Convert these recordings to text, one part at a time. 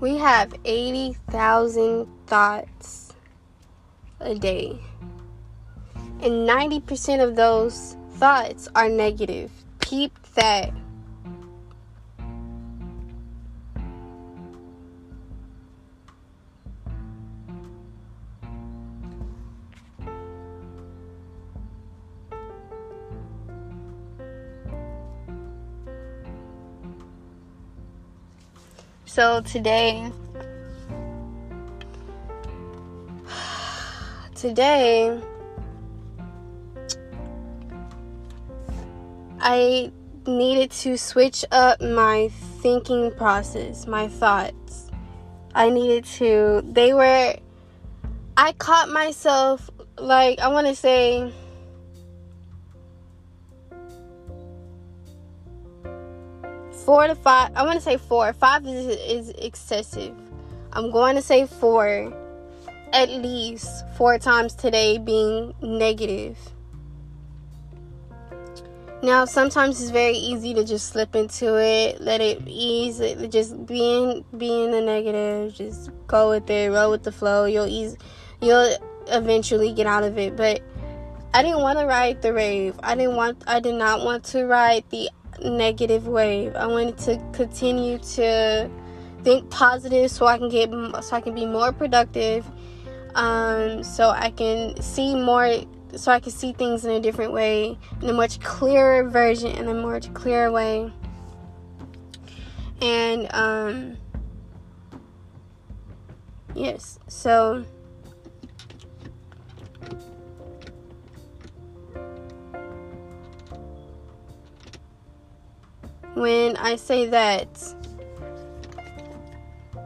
We have 80,000 thoughts a day. And 90% of those thoughts are negative. Keep that. So today, today, I needed to switch up my thinking process, my thoughts. I needed to, they were, I caught myself, like, I want to say, four to five, I want to say four. Five is, is excessive. I'm going to say four, at least four times today being negative. Now, sometimes it's very easy to just slip into it, let it ease, just being being the negative, just go with it, roll with the flow. You'll ease, you'll eventually get out of it. But I didn't want to ride the wave. I didn't want, I did not want to ride the negative wave. I wanted to continue to think positive, so I can get, so I can be more productive, um, so I can see more so I can see things in a different way, in a much clearer version, in a much clearer way. And um yes, so when I say that.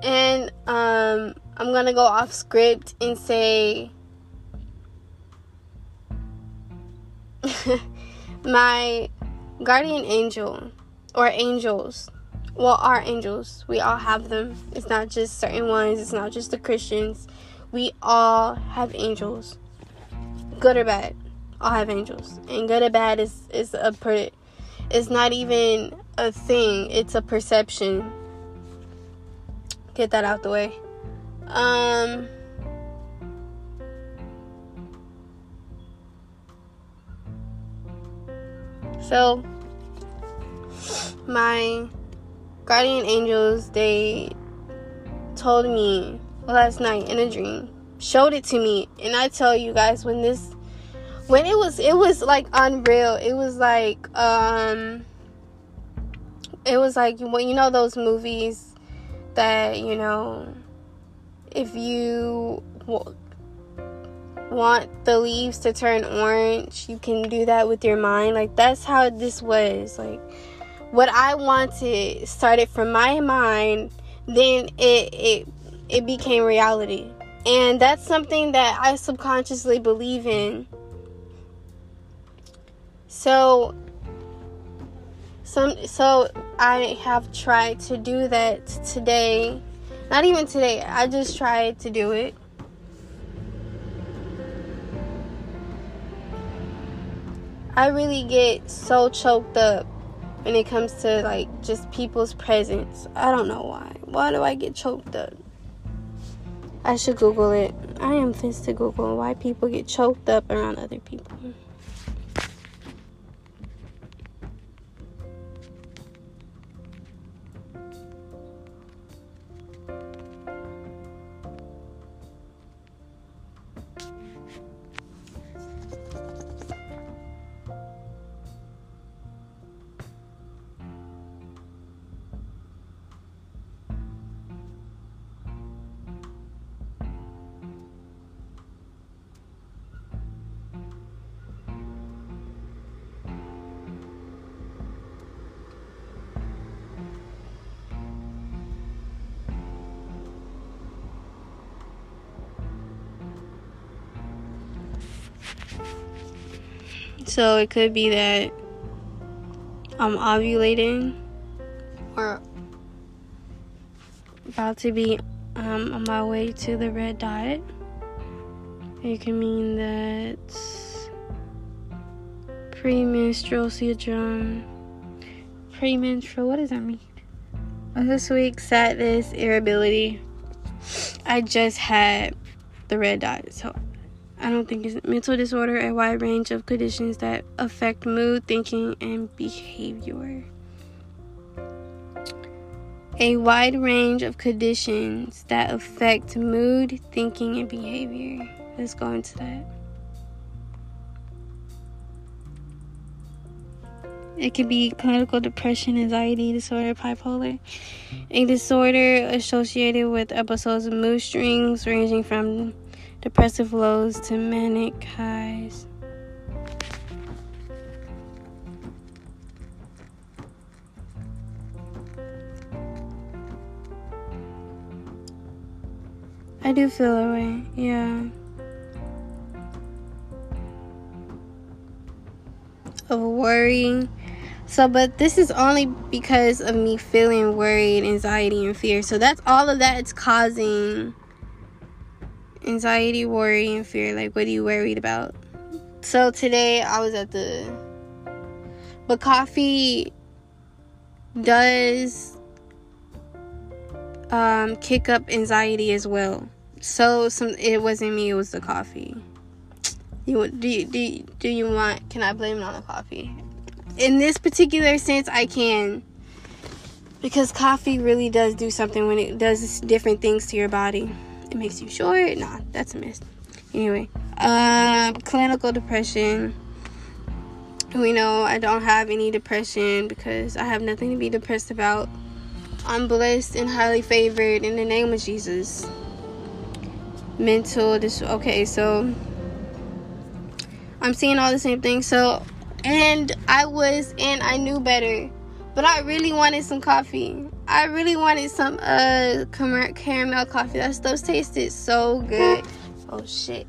And um I'm gonna go off script and say my guardian angel or angels. Well our angels. We all have them. It's not just certain ones. It's not just the christians. We all have angels. Good or bad all have angels. And good or bad is is a per it's not even a thing it's a perception. Get that out the way. Um So, my guardian angels, they told me last night in a dream, showed it to me, and I tell you guys when this when it was it was like unreal. It was like um it was like when you know those movies that, you know, if you want the leaves to turn orange, you can do that with your mind. Like that's how this was. Like what I wanted started from my mind, then it it it became reality. And that's something that I subconsciously believe in. So some so I have tried to do that today. Not even today. I just tried to do it I really get so choked up when it comes to like just people's presence. I don't know why. Why do I get choked up? I should Google it. I am pissed to Google why people get choked up around other people. So it could be that I'm ovulating or about to be um, on my way to the red dot. It can mean that premenstrual syndrome. Premenstrual, what does that mean? this week sadness, irritability. I just had the red dot, so I don't think it's mental disorder, a wide range of conditions that affect mood, thinking, and behavior. A wide range of conditions that affect mood, thinking, and behavior. Let's go into that. It could be clinical depression, anxiety disorder, bipolar, a disorder associated with episodes of mood swings ranging from depressive lows to manic highs. I do feel that way, yeah. Of worrying. So, but this is only because of me feeling worried, anxiety, and fear. So, that's all of that it's causing anxiety, worry, and fear. Like, what are you worried about? So, today I was at the. But coffee does um, kick up anxiety as well. So, some it wasn't me, it was the coffee. You do you, do you, do you want? Can I blame it on the coffee? In this particular sense, I can because coffee really does do something when it does different things to your body. It makes you short. Nah, that's a miss. Anyway, uh, clinical depression. We know I don't have any depression because I have nothing to be depressed about. I'm blessed and highly favored in the name of Jesus. Mental dis okay, so I'm seeing all the same things. So and I was and I knew better. But I really wanted some coffee. I really wanted some uh caramel coffee. That stuff tasted so good. Oh shit.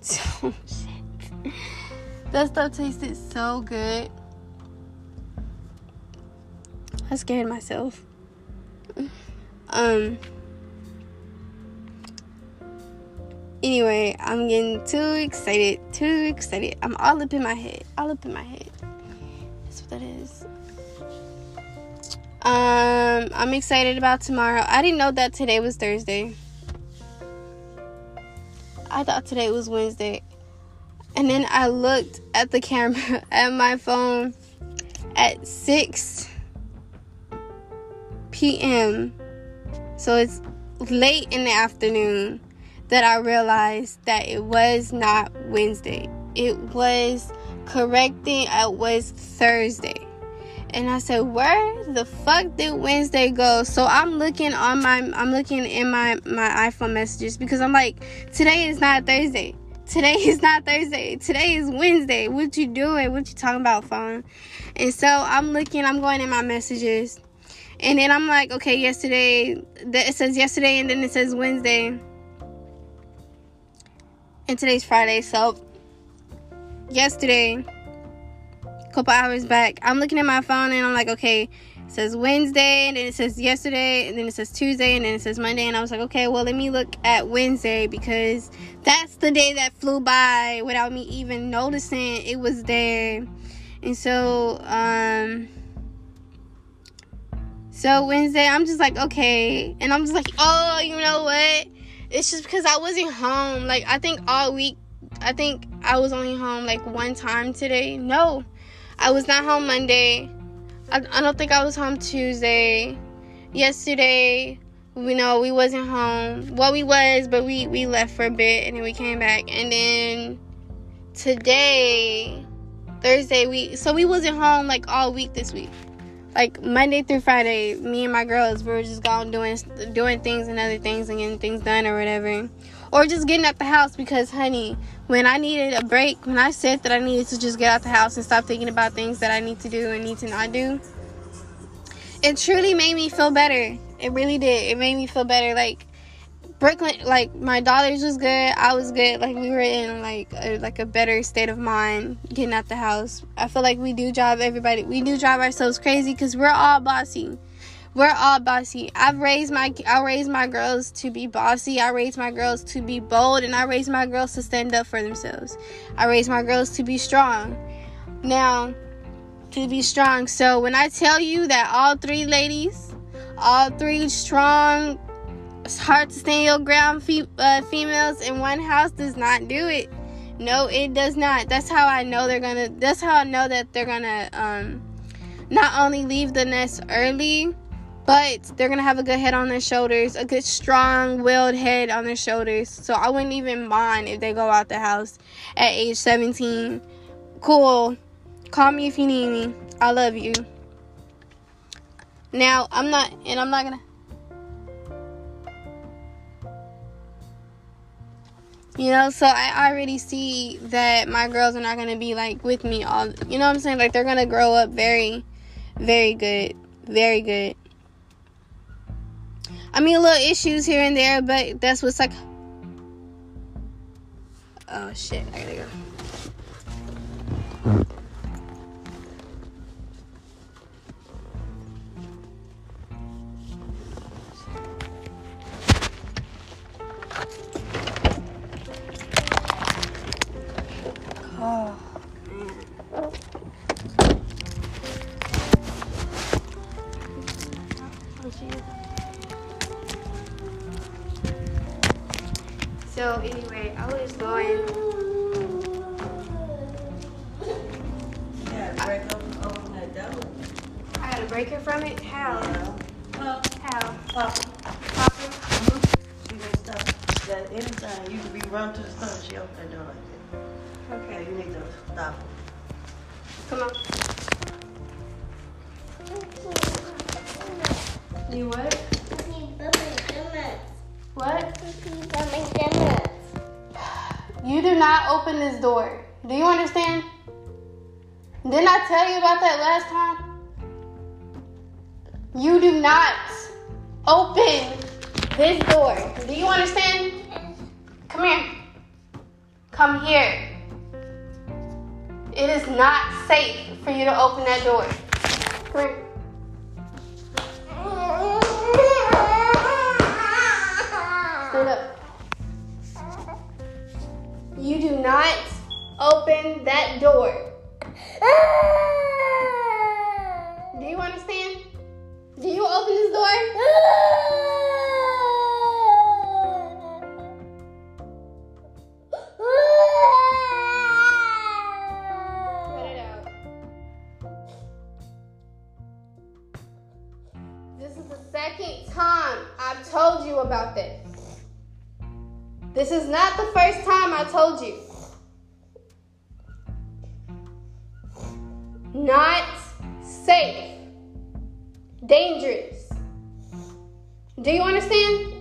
So shit. That stuff tasted so good. I scared myself. Um Anyway, I'm getting too excited. Too excited. I'm all up in my head. All up in my head. That's what that is. Um, I'm excited about tomorrow. I didn't know that today was Thursday. I thought today was Wednesday. And then I looked at the camera at my phone at 6 p.m. So it's late in the afternoon that I realized that it was not Wednesday. It was correcting, it was Thursday. And I said, "Where the fuck did Wednesday go?" So I'm looking on my I'm looking in my my iPhone messages because I'm like, "Today is not Thursday. Today is not Thursday. Today is Wednesday. What you doing? What you talking about, phone?" And so I'm looking, I'm going in my messages. And then I'm like, "Okay, yesterday, it says yesterday and then it says Wednesday." And today's Friday, so yesterday couple hours back, I'm looking at my phone and I'm like, okay, it says Wednesday, and then it says yesterday, and then it says Tuesday, and then it says Monday, and I was like, okay, well, let me look at Wednesday because that's the day that flew by without me even noticing it was there. And so, um, so Wednesday, I'm just like, okay, and I'm just like, oh, you know what? It's just because I wasn't home. Like, I think all week, I think I was only home like one time today. No, I was not home Monday. I, I don't think I was home Tuesday. Yesterday, we know we wasn't home. Well, we was, but we we left for a bit and then we came back. And then today, Thursday, we so we wasn't home like all week this week. Like Monday through Friday, me and my girls we were just gone doing doing things and other things and getting things done or whatever. Or just getting out the house because honey when i needed a break when i said that i needed to just get out the house and stop thinking about things that i need to do and need to not do it truly made me feel better. It really did. It made me feel better. Like brooklyn like my daughters was good i was good like we were in like a, like a better state of mind getting out the house i feel like we do drive everybody we do drive ourselves crazy because we're all bossy we're all bossy. I've raised my I raised my girls to be bossy. I raised my girls to be bold and I raised my girls to stand up for themselves. I raised my girls to be strong. Now, to be strong. So when I tell you that all three ladies all three strong, hard to stand your ground fe- uh, females in one house does not do it. No, it does not. That's how I know they're gonna. That's how I know that they're gonna um, not only leave the nest early, but they're gonna have a good head on their shoulders, a good strong willed head on their shoulders. So I wouldn't even mind if they go out the house at age 17. Cool. Call me if you need me. I love you. Now I'm not, and I'm not gonna. You know, so I already see that my girls are not gonna be like with me all. You know what I'm saying? Like they're gonna grow up very, very good, very good. I mean, little issues here and there, but that's what's like. Oh shit! I gotta go. That you could be run to the store, she open that door like that. Okay. You need to stop. Come on. You what? What? You do not open this door. Do you understand? Didn't I tell you about that last time? You do not open this door. Do you understand? Come here. Come here. It is not safe for you to open that door. Come here. Stand up. You do not open that door. Do you understand? Do you open this door? About this. This is not the first time I told you. Not safe. Dangerous. Do you understand?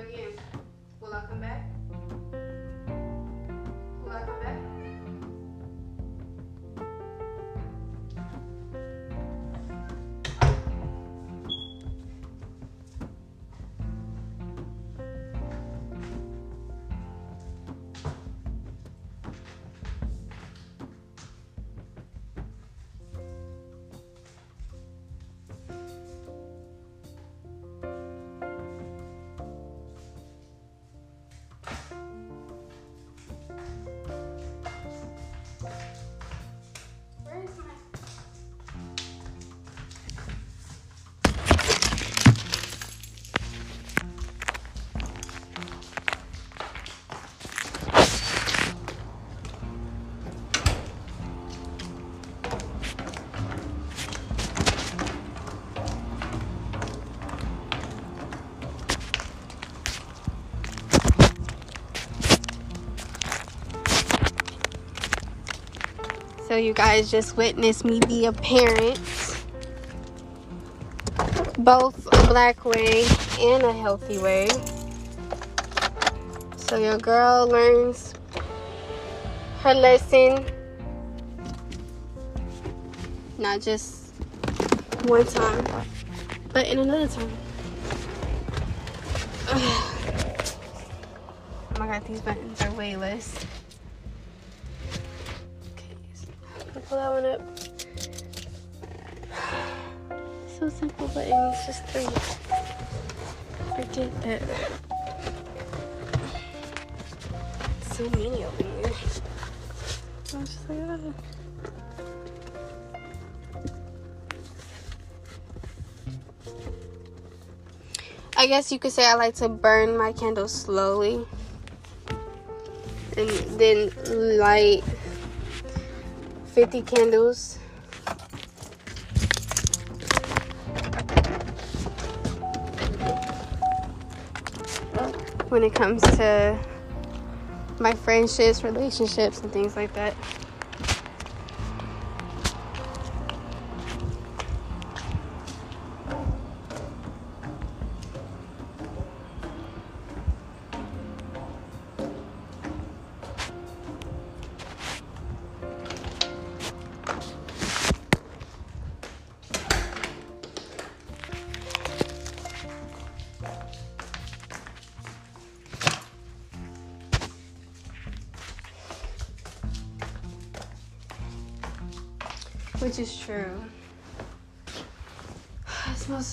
Again. Will I come back? You guys just witnessed me be a parent, both a black way and a healthy way. So your girl learns her lesson, not just one time, but in another time. oh my god, these buttons are way less. So pull that one up. So simple, but it it's just three. Forget that. So many over here. I'm just like, ah. I guess you could say I like to burn my candles slowly and then light 50 candles. When it comes to my friendships, relationships, and things like that.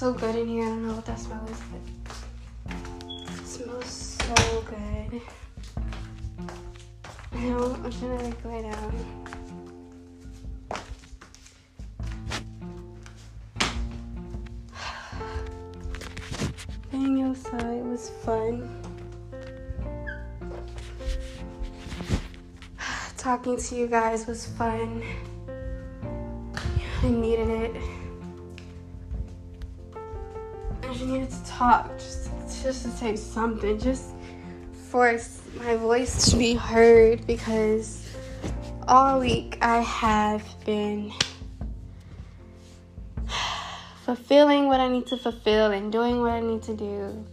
So good in here. I don't know what that smell is, but it smells so good. Now I'm gonna like lay down. Being outside was fun. Talking to you guys was fun. I needed it. Talk, just, just to say something, just for my voice to be heard because all week I have been fulfilling what I need to fulfill and doing what I need to do.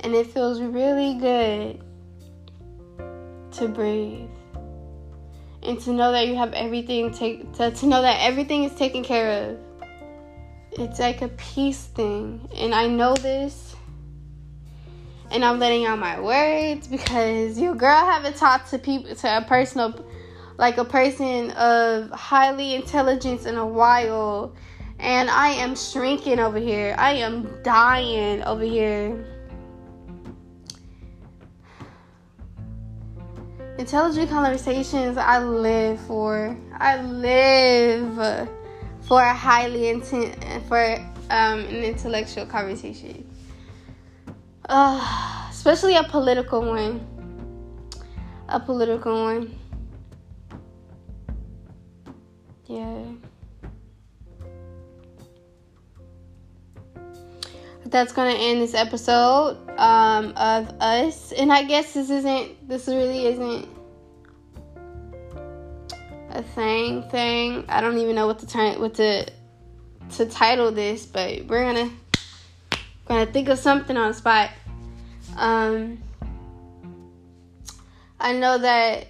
And it feels really good to breathe and to know that you have everything take to, to know that everything is taken care of it's like a peace thing. And i know this. And i'm letting out my words because your girl haven't talked to people to a personal like a person of highly intelligence in a while and i am shrinking over here. I am dying over here. Intelligent conversations I live for. I live for a highly intent for um, an intellectual conversation. Uh, especially a political one. A political one. Yeah. that's gonna end this episode um, of us. And I guess this isn't. This really isn't thing. Thing. I don't even know what to turn. What to to title this, but we're gonna gonna think of something on the spot. Um, I know that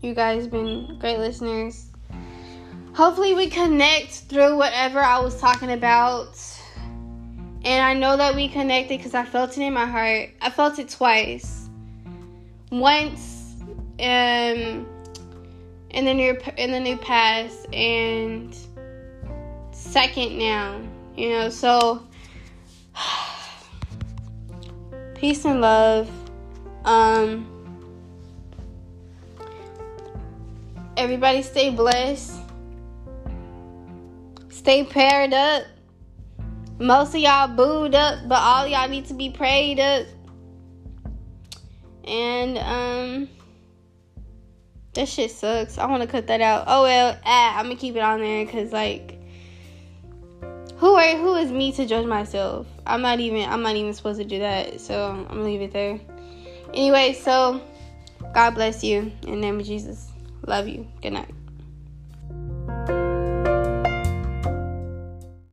you guys been great listeners. Hopefully, we connect through whatever I was talking about. And I know that we connected because I felt it in my heart. I felt it twice. Once, um, in the new in the new past, and second now. You know, so peace and love. Um, everybody stay blessed. Stay paired up. Most of y'all booed up, but all y'all need to be prayed up. And um that shit sucks. I want to cut that out. Oh well, ah, I'm gonna keep it on there because like, who are who is me to judge myself? I'm not even I'm not even supposed to do that. So I'm gonna leave it there. Anyway, so God bless you in the name of Jesus. Love you. Good night.